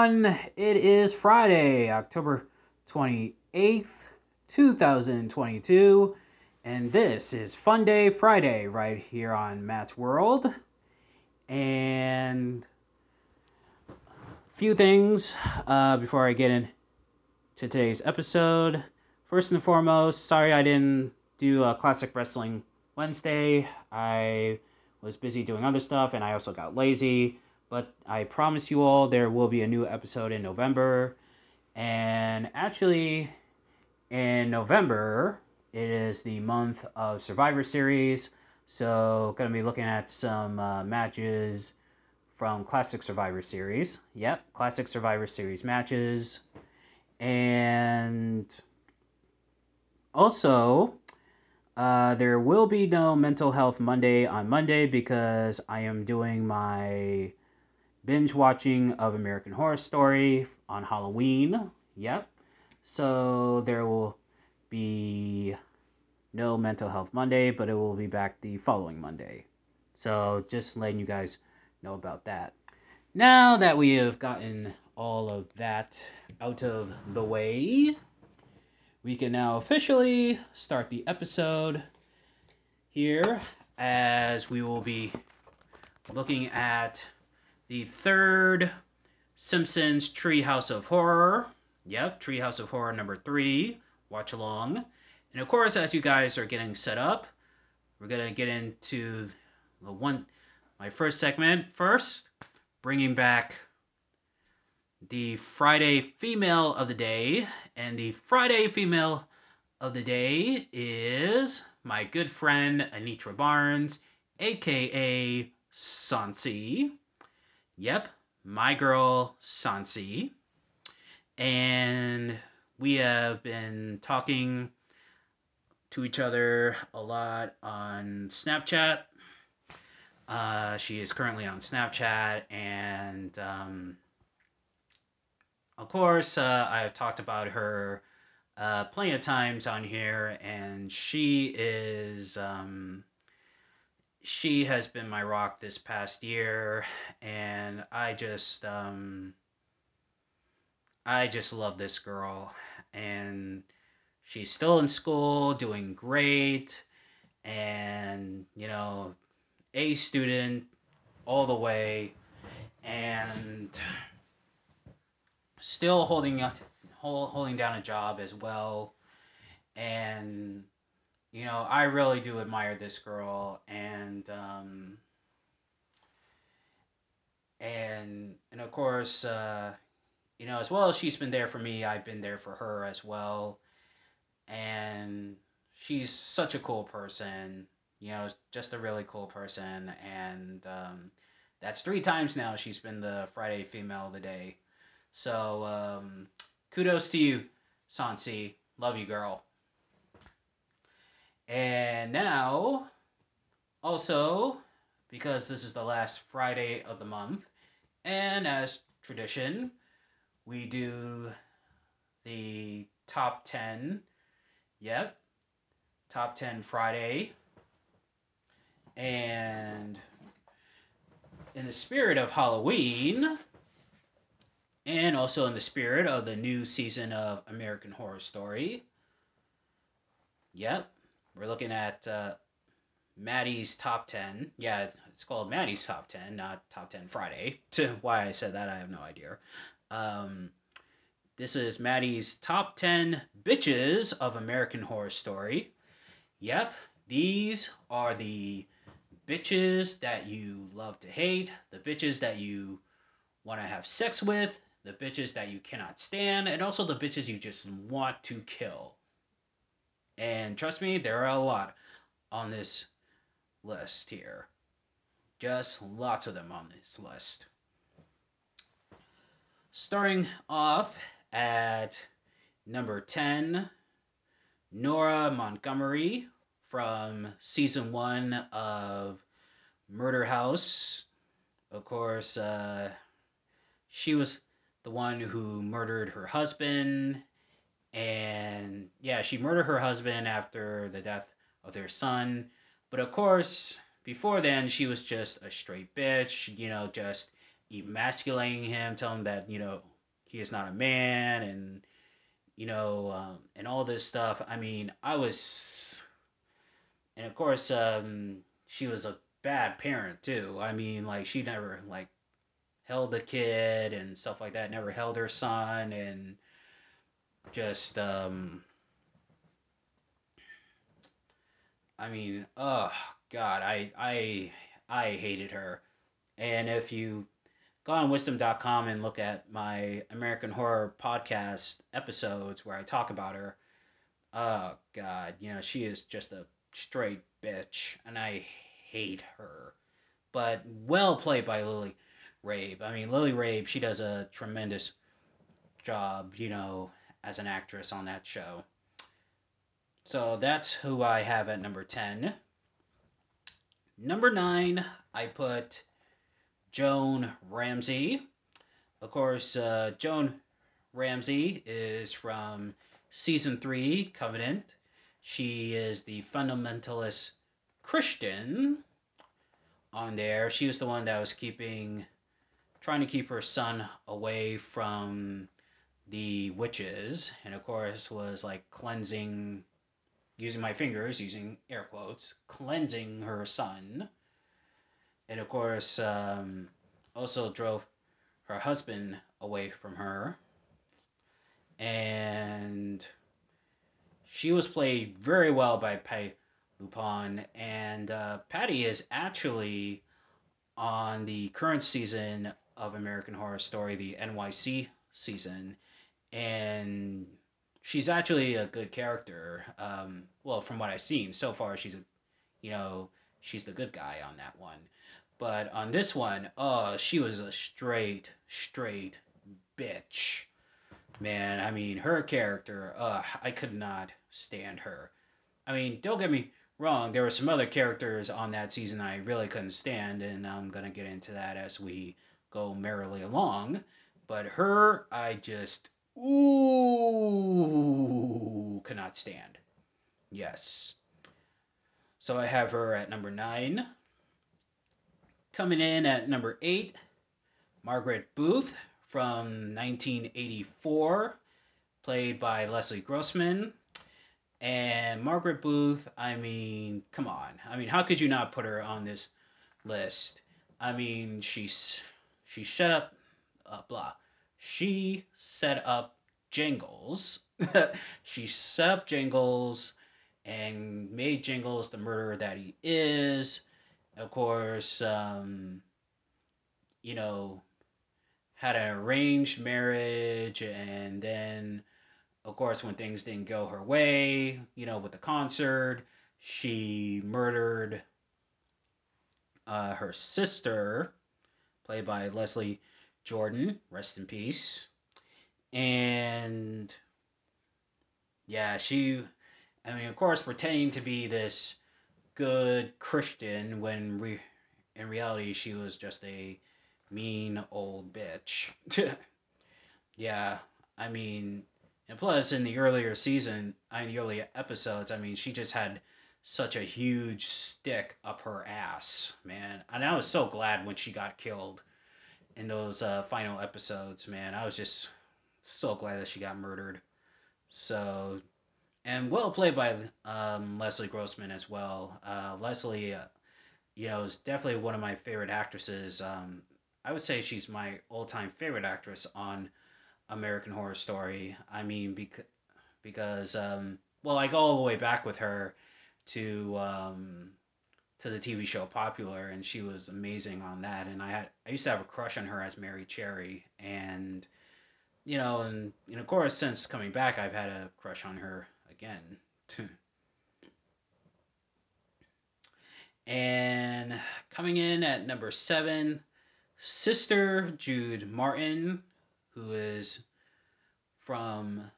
everyone. It is Friday, October 28th, 2022, and this is Funday Friday right here on Matt's World. And a few things uh, before I get into today's episode. First and foremost, sorry I didn't do a Classic Wrestling Wednesday. I was busy doing other stuff and I also got lazy. But I promise you all there will be a new episode in November. And actually, in November, it is the month of Survivor Series. So, going to be looking at some uh, matches from Classic Survivor Series. Yep, Classic Survivor Series matches. And also, uh, there will be no Mental Health Monday on Monday because I am doing my binge watching of American Horror Story on Halloween. Yep. So there will be no Mental Health Monday, but it will be back the following Monday. So just letting you guys know about that. Now that we have gotten all of that out of the way, we can now officially start the episode here as we will be looking at the third Simpsons Treehouse of Horror. Yep, Treehouse of Horror number three. Watch along. And of course, as you guys are getting set up, we're gonna get into the one, my first segment first, bringing back the Friday female of the day, and the Friday female of the day is my good friend Anitra Barnes, aka Sansi. Yep, my girl Sansi. And we have been talking to each other a lot on Snapchat. Uh, she is currently on Snapchat, and um, of course, uh, I've talked about her uh, plenty of times on here, and she is um, she has been my rock this past year, and I just um, I just love this girl, and she's still in school, doing great, and you know, a student all the way, and still holding up holding down a job as well, and you know, I really do admire this girl, and um, and and of course, uh, you know, as well as she's been there for me, I've been there for her as well, and she's such a cool person. You know, just a really cool person, and um, that's three times now she's been the Friday female of the day. So um, kudos to you, Sansi. Love you, girl. And now, also, because this is the last Friday of the month, and as tradition, we do the top 10. Yep. Top 10 Friday. And in the spirit of Halloween, and also in the spirit of the new season of American Horror Story, yep, we're looking at uh, Matty's top 10. Yeah, it's called Matty's top 10, not top 10 Friday. Why I said that, I have no idea. Um, this is Matty's top 10 bitches of American Horror Story. Yep, these are the bitches that you love to hate, the bitches that you want to have sex with, the bitches that you cannot stand, and also the bitches you just want to kill. And trust me, there are a lot on this list here. Just lots of them on this list. Starting off at number 10, Nora Montgomery from season one of Murder House. Of course, uh, she was the one who murdered her husband and yeah, she murdered her husband after the death of their son. But of course, before then, she was just a straight bitch, you know, just emasculating him, telling him that you know he is not a man, and you know, um, and all this stuff. I mean, I was, and of course, um, she was a bad parent too. I mean, like she never like held the kid and stuff like that. Never held her son, and just um. I mean, oh God, I I I hated her. And if you go on wisdom.com and look at my American Horror podcast episodes where I talk about her, oh God, you know, she is just a straight bitch, and I hate her. But well played by Lily Rabe. I mean, Lily Rabe, she does a tremendous job, you know, as an actress on that show. So that's who I have at number 10. Number 9, I put Joan Ramsey. Of course, uh, Joan Ramsey is from season 3, Covenant. She is the fundamentalist Christian on there. She was the one that was keeping, trying to keep her son away from the witches, and of course was like cleansing, using my fingers, using air quotes, cleansing her son. And of course, um, also drove her husband away from her. And she was played very well by Patti LuPone. And uh, Patti is actually on the current season of American Horror Story, the NYC season and she's actually a good character. Um, well, from what I've seen so far, she's a, you know, she's the good guy on that one. But on this one, oh, she was a straight, straight bitch. Man, I mean, her character, I could not stand her. I mean, don't get me wrong, there were some other characters on that season I really couldn't stand, and I'm gonna get into that as we go merrily along. But her, I just Ooh, cannot stand. Yes. So I have her at number nine. Coming in at number eight, Margaret Booth from 1984, played by Leslie Grossman. And Margaret Booth, I mean, come on. I mean, how could you not put her on this list? I mean, she's she shut up, uh, blah she set up Jingles. she set up Jingles and made Jingles the murderer that he is. Of course, um, you know, had an arranged marriage, and then, of course, when things didn't go her way, you know, with the concert, she murdered uh, her sister, played by Leslie Jordan, rest in peace. And yeah, she, I mean, of course, pretending to be this good Christian when re- in reality she was just a mean old bitch. yeah, I mean, and plus in the earlier season, in the earlier episodes, I mean, she just had such a huge stick up her ass, man. And I was so glad when she got killed in those uh, final episodes, man. I was just so glad that she got murdered. So, and well played by um, Leslie Grossman as well. Uh, Leslie, uh, you know, is definitely one of my favorite actresses. Um, I would say she's my all-time favorite actress on American Horror Story. I mean, because because um, well, I go all the way back with her to um, to the TV show Popular, and she was amazing on that. And I had I used to have a crush on her as Mary Cherry, and you know, and, and of course since coming back, I've had a crush on her again. and coming in at number seven, Sister Jude Martin, who is from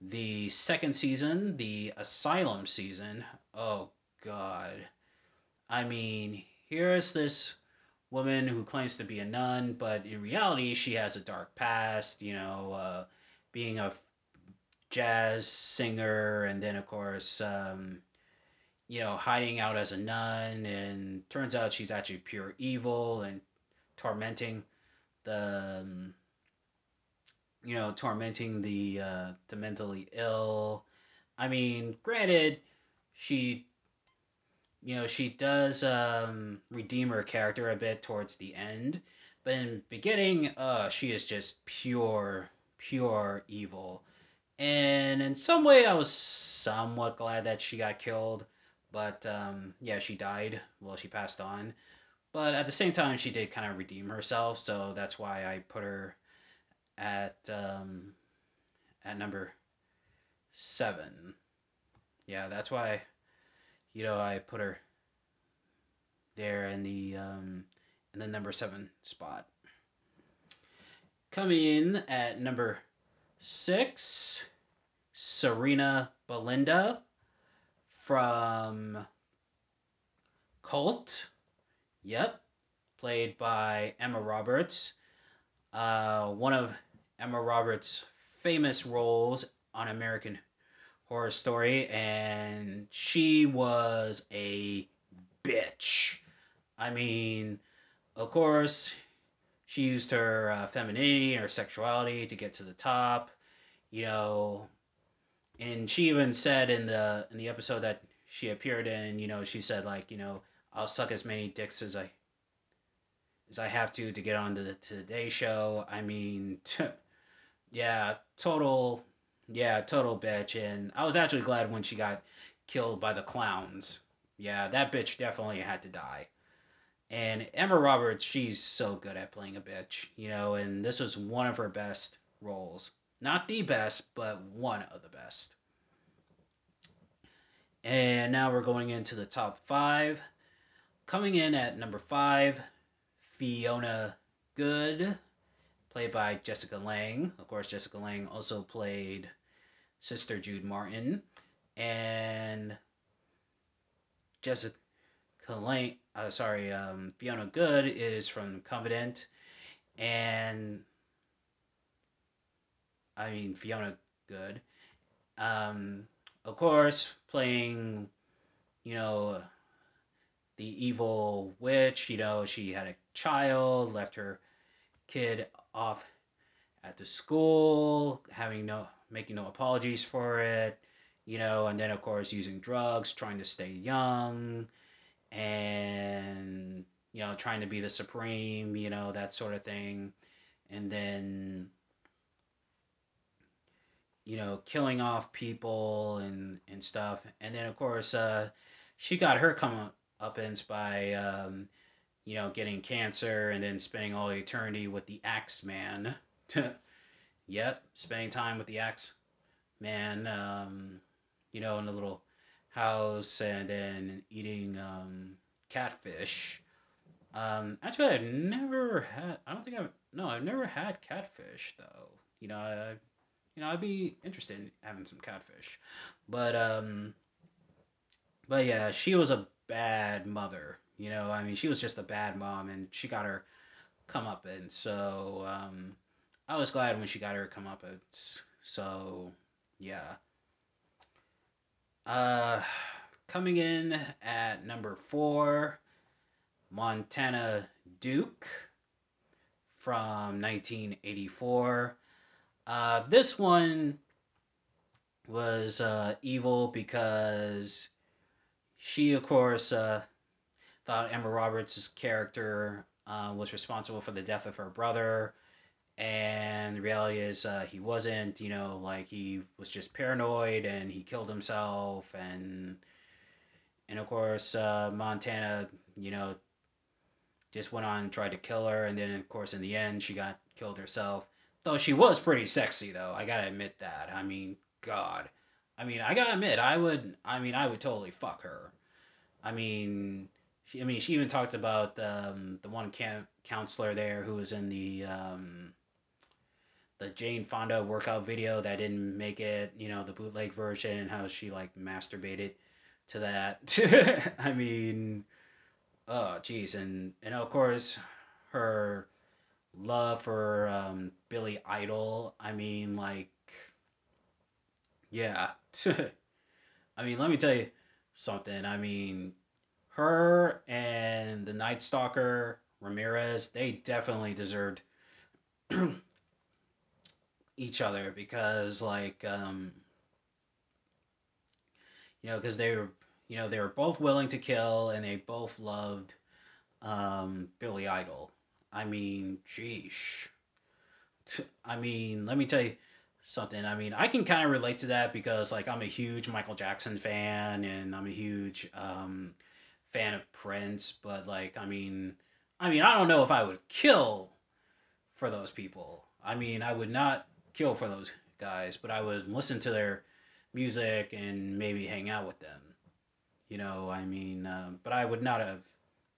the second season, the Asylum season. Oh God I mean, here's this woman who claims to be a nun, but in reality, she has a dark past, you know, uh, being a jazz singer, and then, of course, um, you know, hiding out as a nun, and turns out she's actually pure evil and tormenting the um, you know tormenting the uh, the mentally ill. I mean, granted, she you know she does um, redeem her character a bit towards the end, but in beginning, uh, she is just pure pure evil. And in some way, I was somewhat glad that she got killed. But um, yeah, she died. Well, she passed on. But at the same time, she did kind of redeem herself. So that's why I put her at um, at number seven. Yeah, that's why you know I put her there in the um, in the number seven spot. Coming in at number six, Serina Belinda from Cult. Yep, played by Emma Roberts. Uh, one of Emma Roberts' famous roles on American Horror Story, and she was a bitch. I mean, of course, she used her uh, femininity, her sexuality to get to the top. You know, and she even said in the in the episode that she appeared in, you know, she said like, you know, I'll suck as many dicks as I as I have to to get on to the Today Show. I mean, t- yeah, total, yeah, total bitch. And I was actually glad when she got killed by the clowns. Yeah, that bitch definitely had to die. And Emma Roberts, she's so good at playing a bitch, you know, and this was one of her best roles. Not the best, but one of the best. And now we're going into the top five. Coming in at number five, Fiona Good, played by Jessica Lange. Of course, Jessica Lange also played Sister Jude Martin. And Jessica Lange, uh, sorry, um, Fiona Good is from Covenant. And I mean Fiona Good. Um, of course, playing, you know, the evil witch. You know, she had a child, left her kid off at the school, having no making no apologies for it. You know, and then of course using drugs, trying to stay young, and you know, trying to be the supreme. You know, that sort of thing, and then you know, killing off people and and stuff. And then of course, uh, she got her comeuppance by um, you know getting cancer and then spending all eternity with the Axe Man. yep, spending time with the Axe Man. Um, you know, in a little house and then eating um, catfish. Um, actually, I've never had. I don't think I've. No, I've never had catfish though. You know, I you know, I'd be interested in having some catfish. But um but yeah, she was a bad mother. You know, I mean, she was just a bad mom and she got her come up and so um I was glad when she got her come up so yeah. Uh coming in at number 4 Montana Duke from 1984 uh, this one was uh, evil because she, of course, uh, thought Emma Roberts' character uh, was responsible for the death of her brother. And the reality is, uh, he wasn't. You know, like he was just paranoid and he killed himself. And and of course, uh, Montana, you know, just went on and tried to kill her. And then, of course, in the end, she got killed herself. Though she was pretty sexy, though. I gotta admit that. I mean, God. I mean, I gotta admit, I would. I mean, I would totally fuck her. I mean, she. I mean, she even talked about um, the one camp counselor there who was in the um, the Jane Fonda workout video that didn't make it. You know, the bootleg version and how she like masturbated to that. I mean, oh, jeez, and and of course, her love for um, Billy Idol. I mean, like, yeah. I mean, let me tell you something. I mean, her and the Night Stalker Ramirez, they definitely deserved each other because like um you know because they were you know they were both willing to kill and they both loved um Billy Idol. I mean, sheesh. I mean, let me tell you something. I mean, I can kind of relate to that because like I'm a huge Michael Jackson fan and I'm a huge um fan of Prince, but like I mean, I mean, I don't know if I would kill for those people. I mean, I would not kill for those guys, but I would listen to their music and maybe hang out with them. You know, I mean, um, but I would not have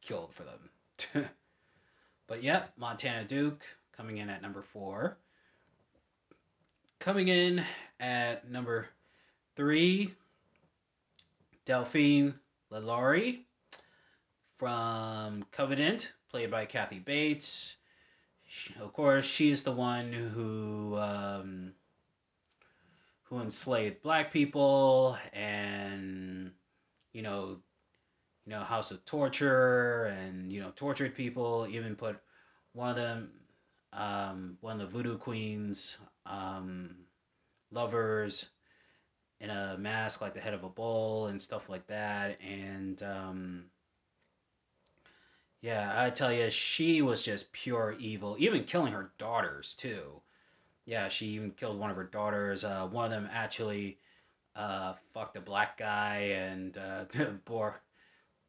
killed for them. but yeah, Montana Duke coming in at number four. Coming in at number three, Delphine LaLaurie from Covenant, played by Kathy Bates. She, of course, she is the one who um, who enslaved black people and you know you know house of torture and you know tortured people even put one of them um, one of the voodoo queens um, lovers in a mask like the head of a bull and stuff like that and um, yeah i tell you she was just pure evil even killing her daughters too yeah, she even killed one of her daughters. Uh, one of them actually uh, fucked a black guy and uh, bore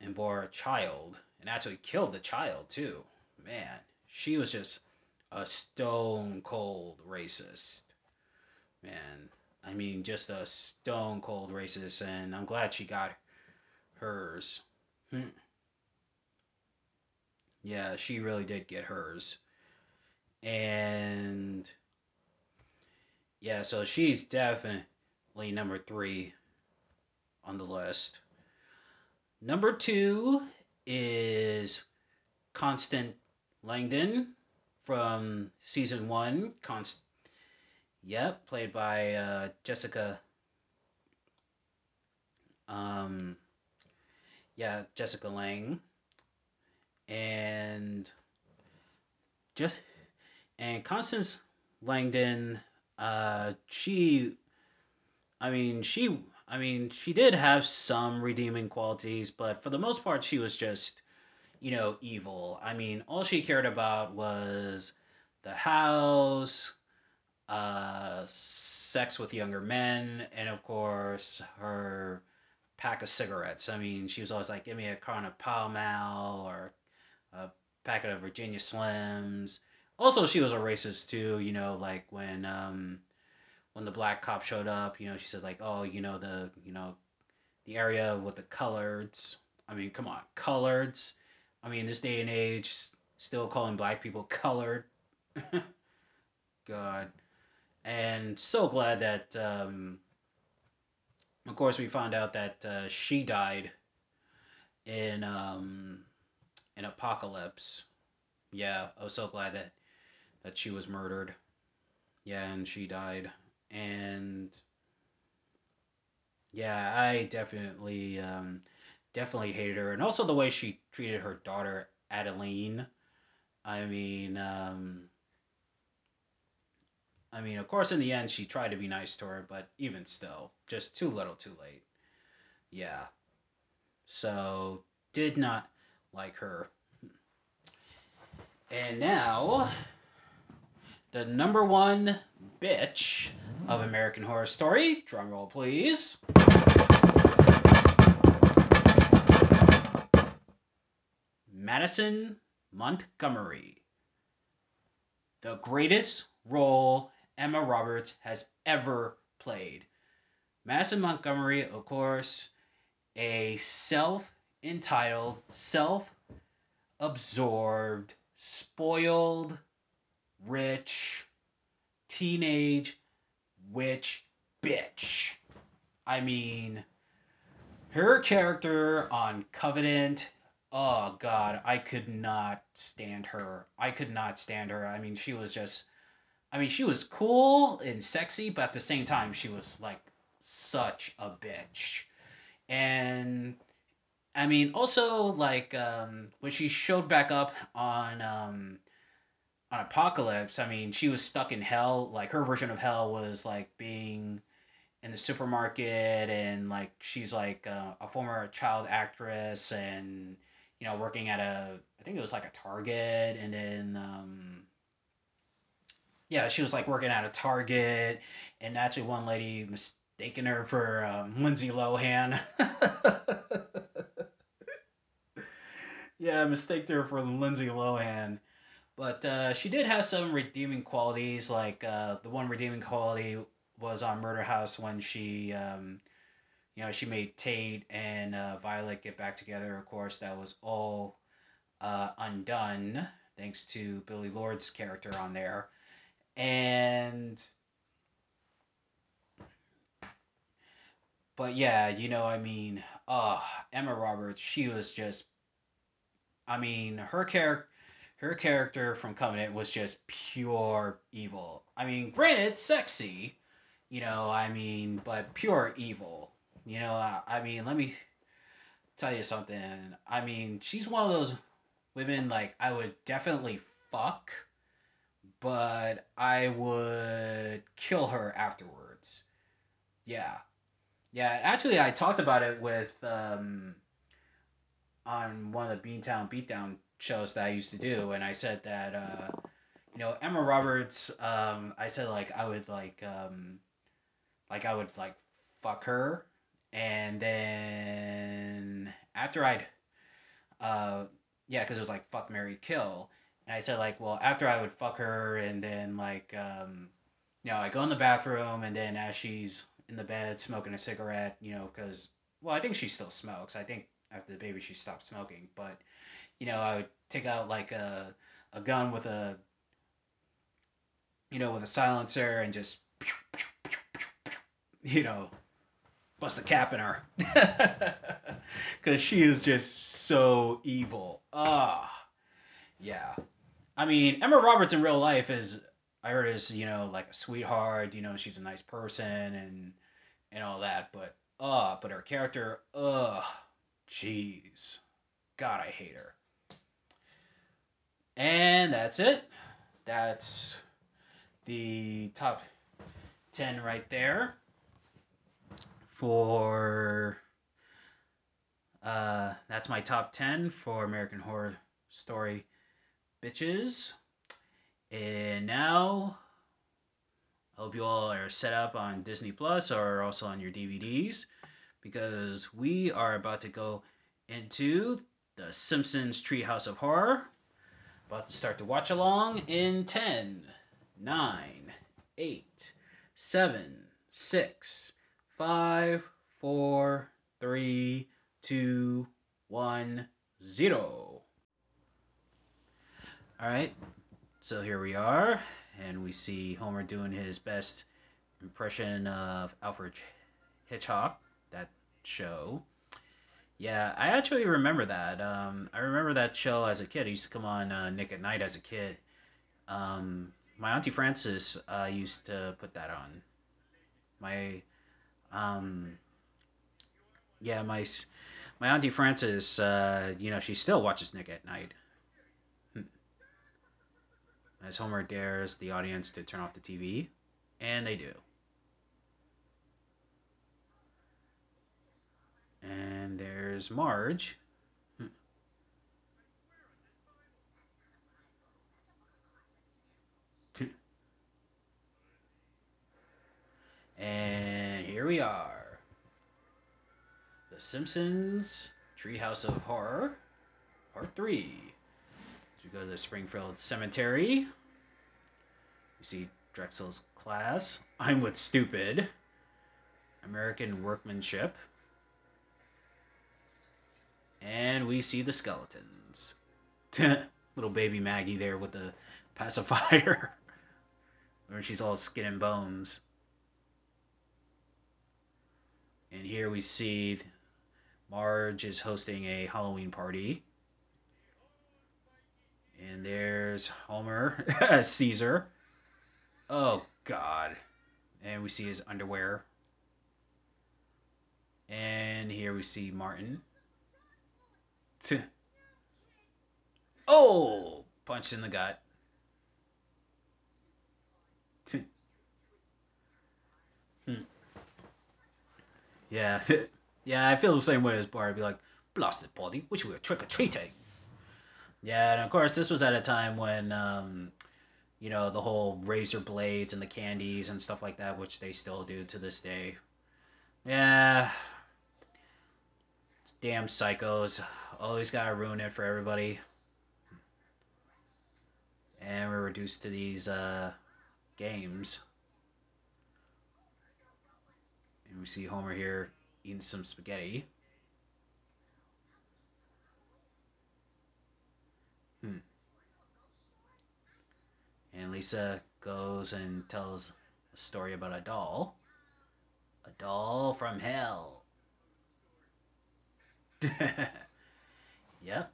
and bore a child and actually killed the child too. Man, she was just a stone cold racist. Man, I mean, just a stone cold racist, and I'm glad she got hers. Hmm. Yeah, she really did get hers. And yeah, so she's definitely number three on the list. Number two is Constant Langdon from season one. Const, yep, played by uh, Jessica. Um, yeah, Jessica Lange, and just and Constance Langdon uh, she, I mean, she, I mean, she did have some redeeming qualities, but for the most part, she was just, you know, evil. I mean, all she cared about was the house, uh, sex with younger men, and of course, her pack of cigarettes. I mean, she was always like, give me a carton of Pall Mall or a packet of Virginia Slims also she was a racist too you know like when um when the black cop showed up you know she said like oh you know the you know the area with the coloreds i mean come on coloreds i mean this day and age still calling black people colored god and so glad that um of course we found out that uh, she died in um in apocalypse yeah i was so glad that that she was murdered. Yeah, and she died. And yeah, I definitely um, definitely hated her, and also the way she treated her daughter Adeline. I mean, um, I mean, of course, in the end, she tried to be nice to her, but even still, just too little, too late. Yeah. So did not like her. And now the number one bitch of American Horror Story. Drum roll, please. Madison Montgomery. The greatest role Emma Roberts has ever played. Madison Montgomery, of course, a self entitled, self absorbed, spoiled, rich, teenage witch bitch. I mean, her character on Covenant, oh god, I could not stand her. I could not stand her. I mean, she was just I mean, she was cool and sexy, but at the same time she was like such a bitch. And I mean, also like um when she showed back up on um on Apocalypse, I mean, she was stuck in hell. Like her version of hell was like being in the supermarket and like she's like uh, a former child actress and you know working at a I think it was like a Target and then um yeah she was like working at a Target and actually one lady mistaken her for um, Lindsay Lohan. yeah, mistaked her for Lindsay Lohan. But uh, she did have some redeeming qualities, like uh, the one redeeming quality was on Murder House when she, um, you know, she made Tate and uh, Violet get back together. Of course, that was all uh, undone thanks to Billie Lourd's character on there, and. But yeah, you know, I mean, uh, Emma Roberts, she was just, I mean, her character her character from Covenant was just pure evil. I mean, granted, sexy, you know, I mean, but pure evil. You know, I, I mean, let me tell you something. I mean, she's one of those women like I would definitely fuck, but I would kill her afterwards. Yeah. Yeah, actually I talked about it with um on one of the Beantown Beatdown shows that I used to do, and I said that uh, you know Emma Roberts. Um, I said like I would like um, like I would like fuck her, and then after I'd uh, yeah, because it was like fuck Marry Kill, and I said like well after I would fuck her, and then like um, you know I go in the bathroom, and then as she's in the bed smoking a cigarette, you know, because well I think she still smokes. I think after the baby she stopped smoking, but you know, I would take out like a a gun with a you know with a silencer and just you know bust a cap in her because she is just so evil. Ah, yeah. I mean, Emma Roberts in real life is I heard is you know like a sweetheart. You know, she's a nice person and and all that. But uh, but her character, ugh, jeez, God, I hate her. And that's it. That's the top 10 right there for uh, that's my top 10 for American Horror Story bitches. And now I hope you all are set up on Disney Plus or also on your DVDs because we are about to go into the Simpsons Treehouse of Horror about to start the watch along in 10, 9, 8, 7, 6, 5, 4, 3, 2, 1, 0. Alright, so here we are, and we see Homer doing his best impression of Alfred Hitchcock, that show. Yeah, I actually remember that. Um, I remember that show as a kid. It used to come on uh, Nick at Night as a kid. Um, my auntie Frances uh, used to put that on. My, um, yeah, my my auntie Frances, uh, you know, she still watches Nick at Night. Hmm. As Homer dares the audience to turn off the TV, and they do. And there's Marge. And here we are. The Simpsons Treehouse of Horror, Part 3. So we go to the Springfield Cemetery. We see Drexel's class. I'm with stupid. American workmanship. And we see the skeletons. Little baby Maggie there with the pacifier. Where she's all skin and bones. And here we see Marge is hosting a Halloween party. And there's Homer Caesar. Oh, God. And we see his underwear. And here we see Martin oh, punch in the gut. Yeah, yeah, I feel the same way as Bart. Be like, blasted body, which we were trick or treating. Yeah, and of course, this was at a time when, um, you know, the whole razor blades and the candies and stuff like that, which they still do to this day. Yeah. Damn psychos. Always gotta ruin it for everybody. And we're reduced to these uh, games. And we see Homer here eating some spaghetti. Hmm. And Lisa goes and tells a story about a doll. A doll from hell. yep.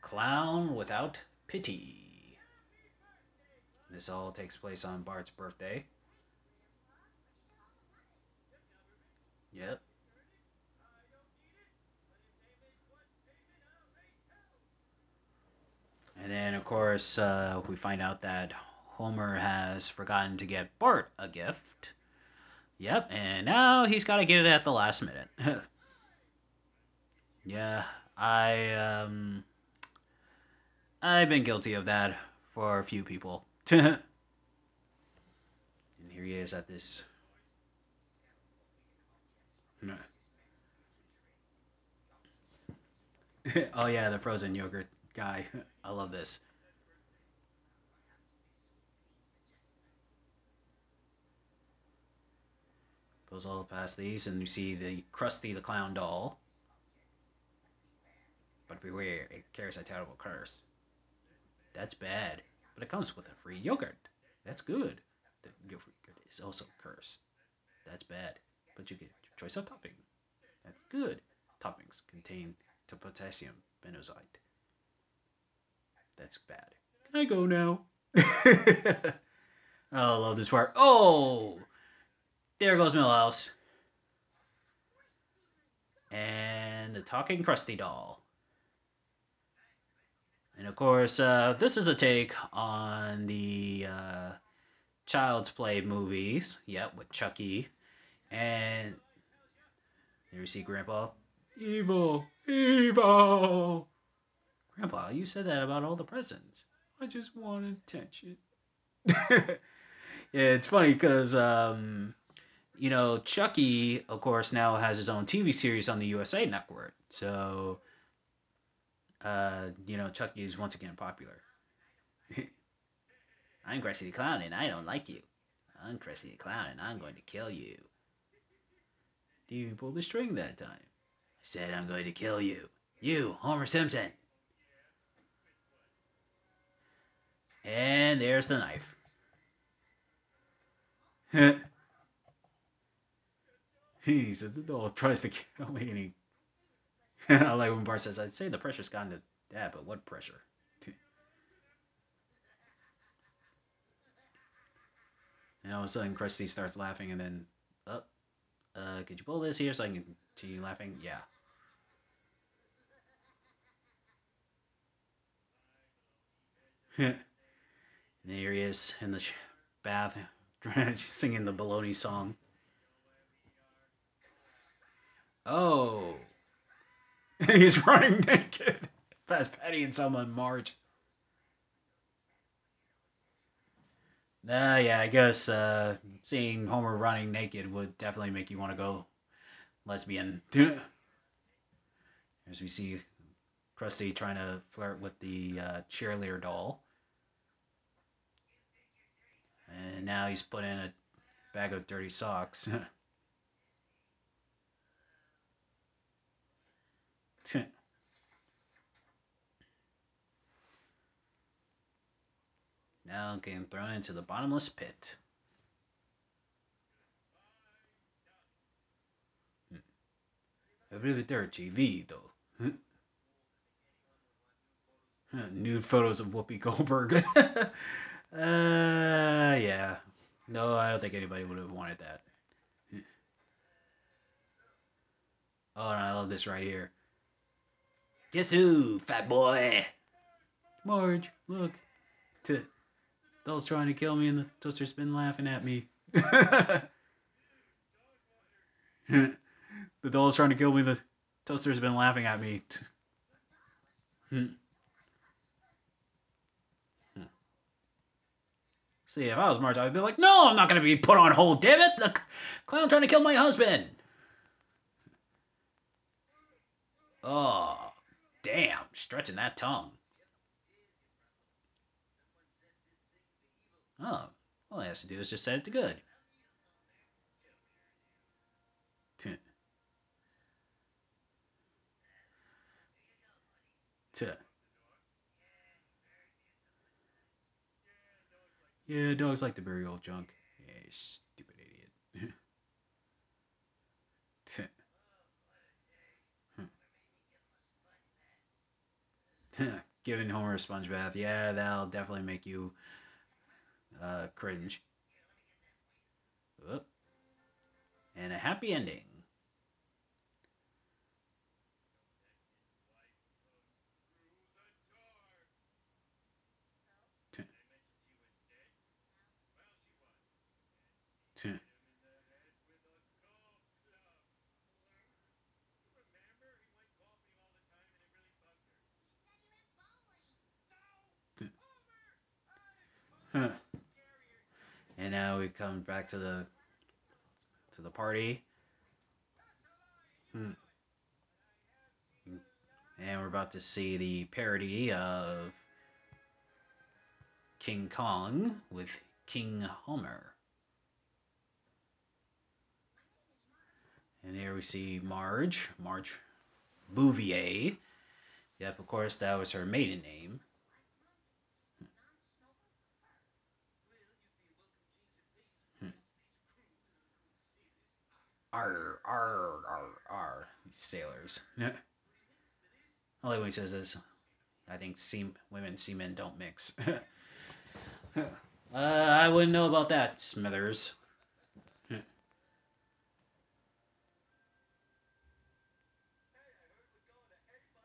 Clown without pity. This all takes place on Bart's birthday. Yep. And then, of course, uh, we find out that Homer has forgotten to get Bart a gift. Yep, and now he's got to get it at the last minute. yeah, I um, I've been guilty of that for a few people. and here he is at this. oh yeah, the frozen yogurt guy. I love this. Goes all past these, and you see the Krusty the Clown doll. But beware, it carries a terrible curse. That's bad, but it comes with a free yogurt. That's good. The yogurt is also cursed. That's bad, but you get choice of topping. That's good. Toppings contain to potassium benzoate. That's bad. Can I go now? oh, I love this part. Oh! There goes Milhouse. And the talking Krusty doll. And of course, uh, this is a take on the uh, Child's Play movies. Yep, with Chucky. And there you see Grandpa. Evil, evil. Grandpa, you said that about all the presents. I just want attention. yeah, it's funny because um, you know, Chucky, of course, now has his own TV series on the USA Network. So, uh, you know, Chucky is once again popular. I'm Krusty the Clown and I don't like you. I'm Krusty the Clown and I'm going to kill you. Did you pull the string that time? I said I'm going to kill you. You, Homer Simpson. And there's the knife. he said the doll tries to kill me and he I like when Bart says, I'd say the pressure's gone to dad, but what pressure? And all of a sudden Krusty starts laughing and then oh, uh, could you pull this here so I can continue laughing? Yeah. and there he is in the bath singing the baloney song. Oh. He's running naked past Patty and Selma and Marge. Uh, yeah, I guess uh, seeing Homer running naked would definitely make you want to go lesbian. As we see Krusty trying to flirt with the uh, cheerleader doll. And now he's put in a bag of dirty socks. now getting thrown into the bottomless pit. A really dirty TV though. Nude photos of Whoopi Goldberg. uh, yeah. No, I don't think anybody would have wanted that. Oh, and I love this right here. Guess who, fat boy? Marge, look. To Doll's trying to kill me, and the toaster's been laughing at me. the doll's trying to kill me. The toaster's been laughing at me. See, if I was Marge, I'd be like, no, I'm not going to be put on hold, damn it! The clown trying to kill my husband! Oh, damn, stretching that tongue. Oh, all he has to do is just set it to good. Tuh. Yeah, dogs like to bury old junk. Yeah, stupid idiot. Giving Homer a sponge bath. Yeah, that'll definitely make you uh, cringe. Oop. And a happy ending. and now we've come back to the to the party. Hmm. And we're about to see the parody of King Kong with King Homer. And here we see Marge, Marge Bouvier. Yep, of course, that was her maiden name. R R R R. These sailors. I like when he says this. I think seam, women seamen don't mix. uh, I wouldn't know about that, Smithers.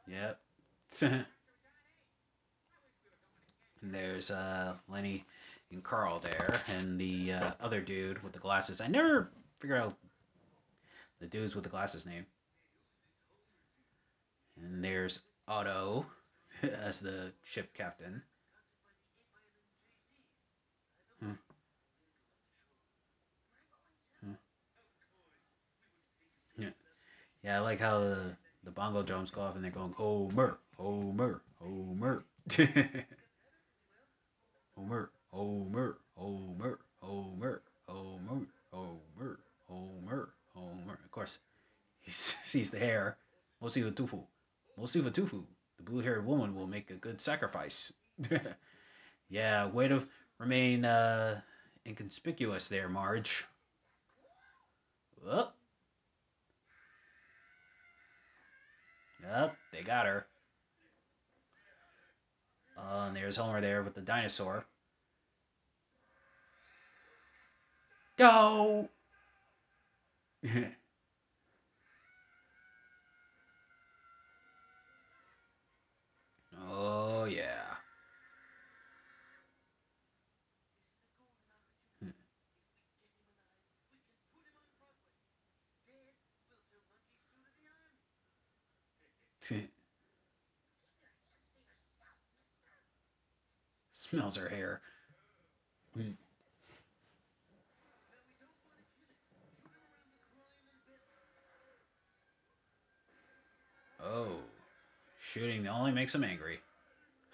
yep. and there's uh, Lenny and Carl there, and the uh, other dude with the glasses. I never figured out the dudes with the glasses name. And there's Otto as the ship captain. Hmm. Hmm. Yeah. yeah, I like how the, the bongo drums go off and they're going Homer, Homer, Homer Homer, Homer, Homer, Homer, Homer, Homer. Homer. Of course, he sees the hair. Mosiva Tufu. Mosiva Tufu. The tofu. The blue haired woman will make a good sacrifice. yeah, way to remain uh, inconspicuous there, Marge. Oh. Yep, they got her. Uh, and there's Homer there with the dinosaur. Go! oh yeah. Hmm. Smells her hair. Hmm. Oh, shooting only makes him angry.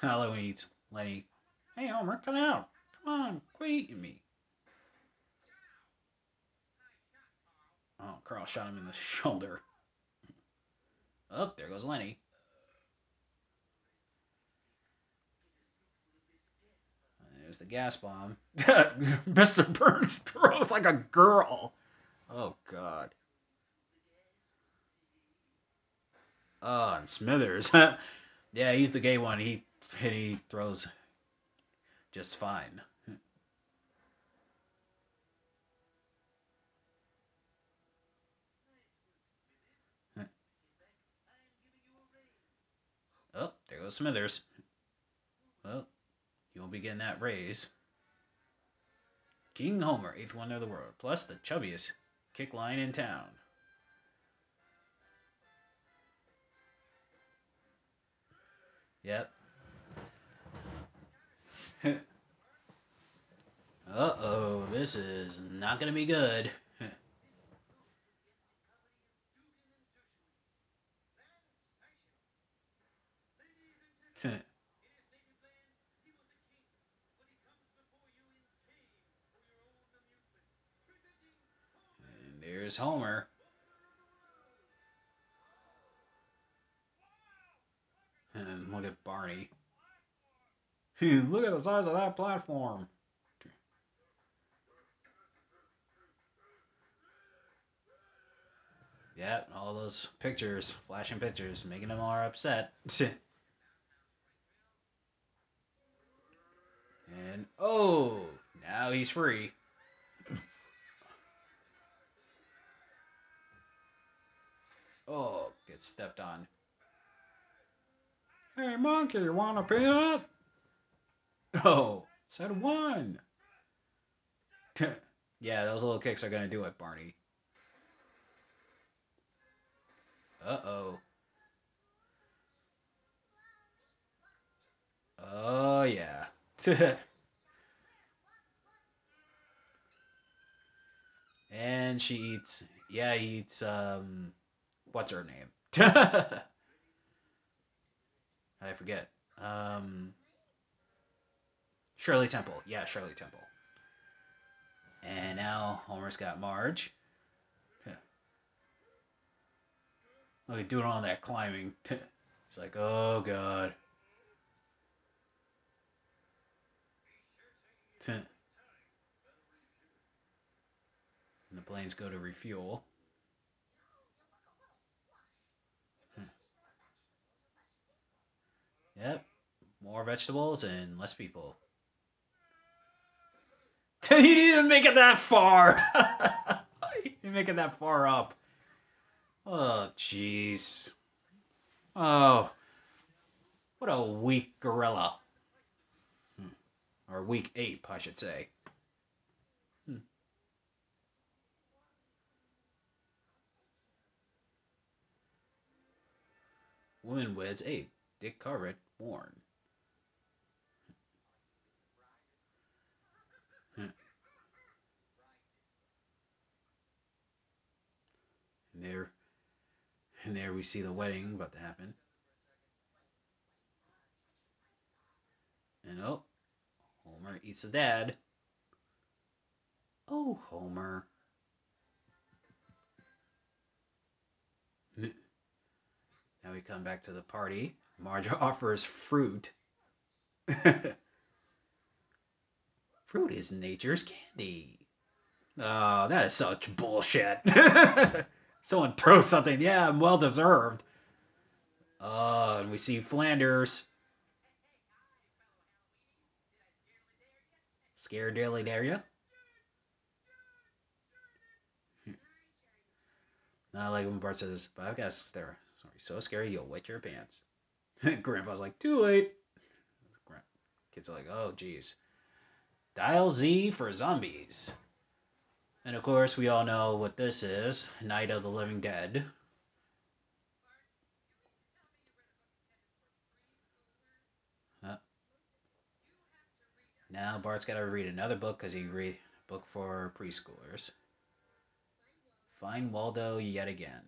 Hello, eats Lenny. Hey, Homer, come out. Come on, quit eating me. Oh, Carl shot him in the shoulder. Oh, there goes Lenny. Uh, there's the gas bomb. Mr. Burns throws like a girl. Oh, God. Oh, and Smithers. yeah, he's the gay one. He he throws just fine. Oh, there goes Smithers. Well, you won't be getting that raise. King Homer, eighth wonder of the world, plus the chubbiest kick line in town. Yep. Uh-oh, this is not gonna be good. and there's Homer. And look at Barney. Look at the size of that platform. Yep, all those pictures, flashing pictures, making them all upset. and oh, now he's free. Oh, gets stepped on. Hey, monkey, you want a peanut? Oh, said one. yeah, those little kicks are gonna do it, Barney. Uh oh. Oh, yeah. and she eats, yeah, he eats, um, what's her name? I forget. Um, Shirley Temple. Yeah, Shirley Temple. And now Homer's got Marge. Look at doing all that climbing. It's like, oh god. And the planes go to refuel. Yep. More vegetables and less people. you didn't even make it that far. you didn't make it that far up. Oh, jeez. Oh. What a weak gorilla. Hmm. Or weak ape, I should say. Hmm. Woman weds ape. Dick Cartwright born. And there and there we see the wedding about to happen. And oh, Homer eats the dad. Oh, Homer. Now we come back to the party. Marge offers fruit. fruit is nature's candy. Oh, that is such bullshit. Someone throws something. Yeah, I'm well deserved. Uh, and we see Flanders. Scared Daily Daria. Not like when Bart says, but I've got stare. Sorry, so scary you'll wet your pants. Grandpa's like, too late. Kids are like, oh, geez. Dial Z for zombies. And of course, we all know what this is Night of the Living Dead. Now Bart's got to read another book because he read book for preschoolers. Find Waldo yet again.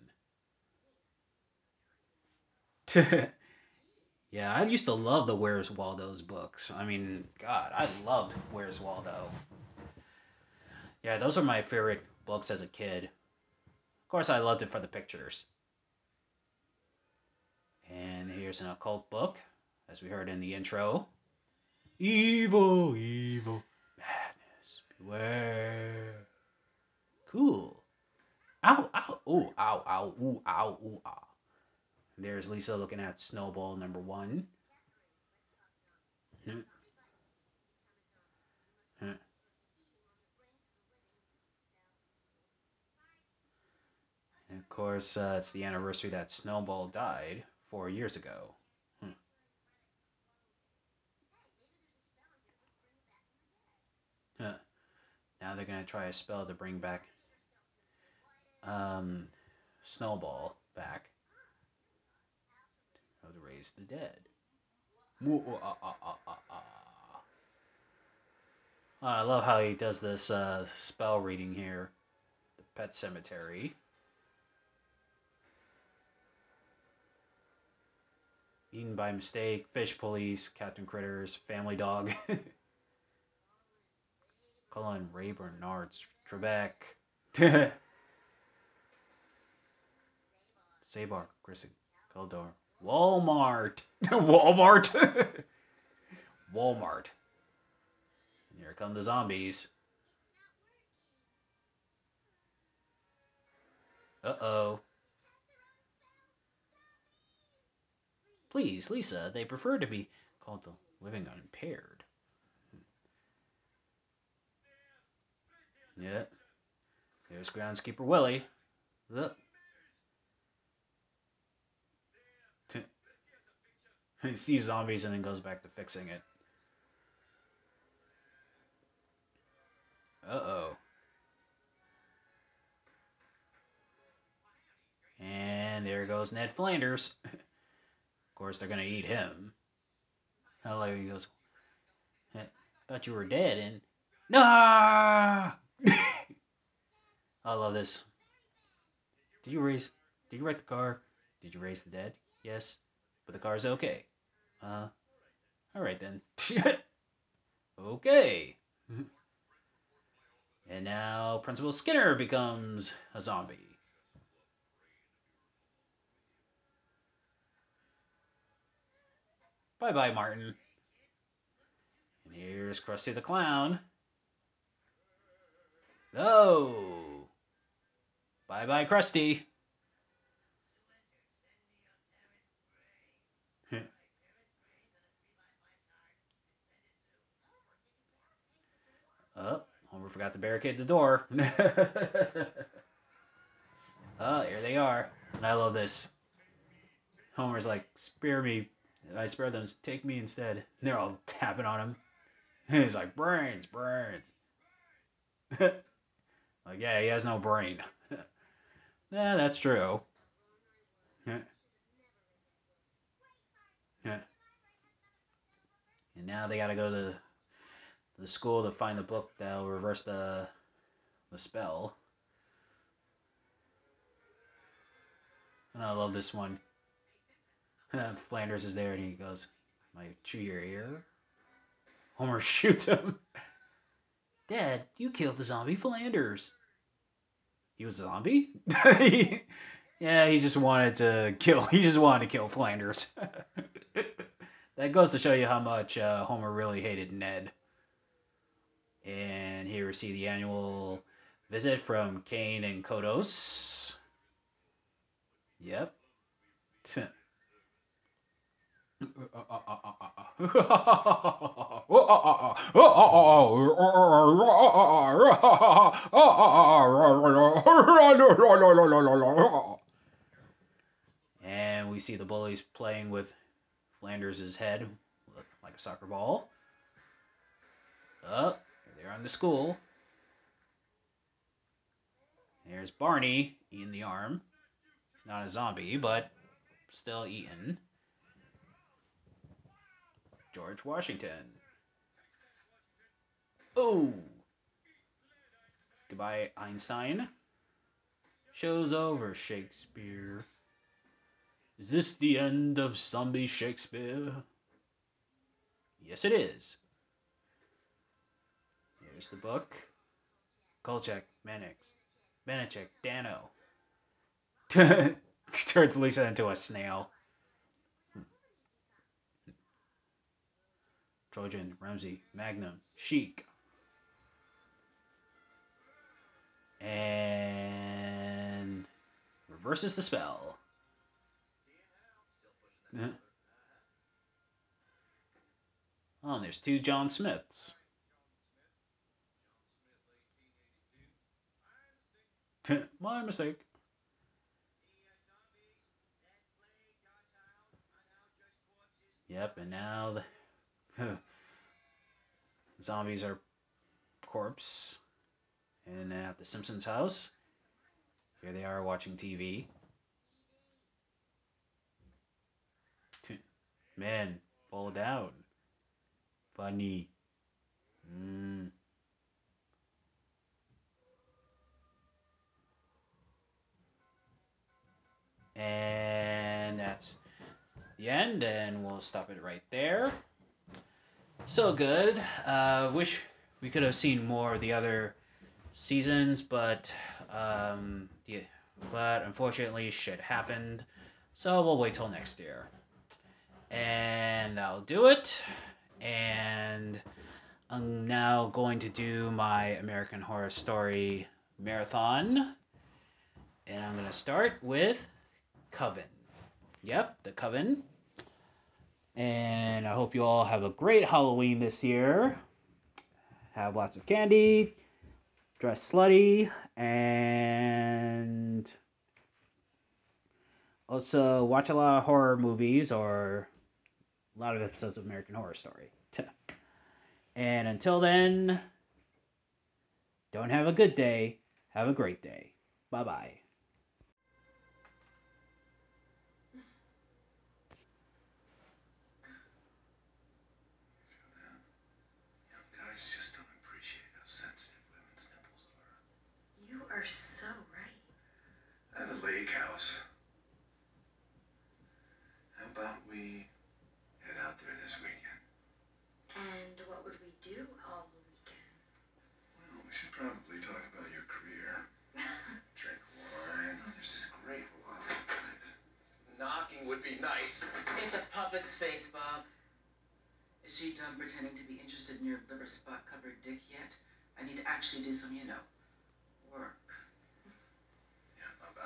yeah, I used to love the Where's Waldo's books. I mean, God, I loved Where's Waldo. Yeah, those are my favorite books as a kid. Of course, I loved it for the pictures. And here's an occult book, as we heard in the intro. Evil, evil, madness, beware. Cool. Ow, ow, ooh, ow, ow, ooh, ow, ooh, ah. There's Lisa looking at Snowball number one. Hmm. Hmm. And of course, uh, it's the anniversary that Snowball died four years ago. Hmm. Now they're gonna try a spell to bring back um, Snowball back. How to raise the dead. I love how he does this uh, spell reading here. The Pet Cemetery. Eaten by mistake, fish police, Capitol Critters, family dog. Colin Ray Bernard, Trebek. Sabar, Grissom, Keldor. Walmart. Walmart. Walmart. And here come the zombies. Uh-oh. Please, Lisa, they prefer to be called the living unimpaired. Hmm. Yeah. There's groundskeeper Willie. Look. he sees zombies and then goes back to fixing it. Uh-oh. And there goes Ned Flanders. of course, they're going to eat him. Like he goes, thought you were dead, and... no! I love this. Did you raise... Did you wreck the car? Did you raise the dead? Yes. But the car's okay. Uh, alright then. okay. and now Principal Skinner becomes a zombie. Bye bye, Martin. And here's Krusty the Clown. Oh! Bye bye, Krusty. Oh, Homer forgot to barricade the door. oh, here they are. And I love this. Homer's like, spare me. I spare them. Take me instead. And they're all tapping on him. And he's like, brains, brains. like, yeah, he has no brain. yeah, that's true. Yeah. Yeah. And now they gotta go to the school to find the book that'll reverse the the spell. And I love this one. Flanders is there and he goes, "My chew your ear." Homer shoots him. Dad, you killed the zombie Flanders. He was a zombie? yeah, he just wanted to kill. He just wanted to kill Flanders. that goes to show you how much uh, Homer really hated Ned. And here we see the annual visit from Kang and Kodos. Yep. And we see the bullies playing with Flanders' head like a soccer ball. Up. They're on the school. There's Barney eating the arm. He's not a zombie, but still eating. George Washington. Oh! Goodbye, Einstein. Show's over, Shakespeare. Is this the end of zombie Shakespeare? Yes, it is. Here's the book. Kolchak, Mannix, Manichek, Dano. Turns Lisa into a snail. Trojan, Ramsey, Magnum, Sheik. And reverses the spell. oh, and there's two John Smiths. My mistake. Yep, and now the zombies are corpse. And at the Simpsons house, here they are watching TV. Man, fall down. Funny. Mm. And that's the end, and we'll stop it right there. So good. Uh, wish we could have seen more of the other seasons, but um, yeah, but unfortunately, shit happened. So we'll wait till next year. And I'll do it. And I'm now going to do my American Horror Story marathon. And I'm to start with Coven. Yep, the Coven. And I hope you all have a great Halloween this year. Have lots of candy, dress slutty, and also watch a lot of horror movies or a lot of episodes of American Horror Story. And until then, don't have a good day, have a great day. Bye bye. Lake house. How about we head out there this weekend? And what would we do all the weekend? Well, we should probably talk about your career. Drink wine. Oh, there's this great waffle place. Knocking would be nice. It's a public space, Bob. Is she done pretending to be interested in your liver spot covered dick yet? I need to actually do some, you know, work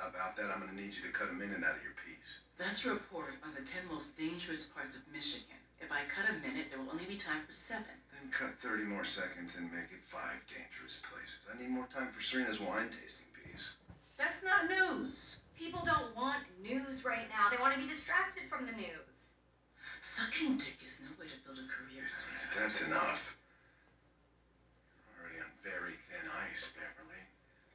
about that, I'm going to need you to cut a minute out of your piece. That's a report on the 10 most dangerous parts of Michigan. If I cut a minute, there will only be time for seven. Then cut 30 more seconds and make it five dangerous places. I need more time for Serena's wine tasting piece. That's not news. People don't want news right now. They want to be distracted from the news. Sucking dick is no way to build a career, sweetheart. That's enough. You're already on very thin ice, Beverly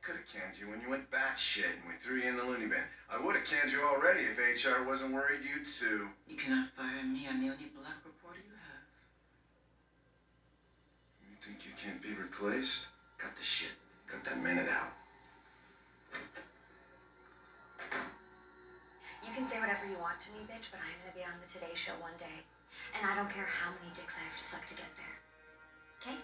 could have canned you when you went batshit and we threw you in the loony bin. I would have canned you already if HR wasn't worried you'd sue. You cannot fire me. I'm the only black reporter you have. You think you can't be replaced? Cut the shit. Cut that minute out. You can say whatever you want to me, bitch, but I'm gonna be on the Today Show one day. And I don't care how many dicks I have to suck to get there. Okay?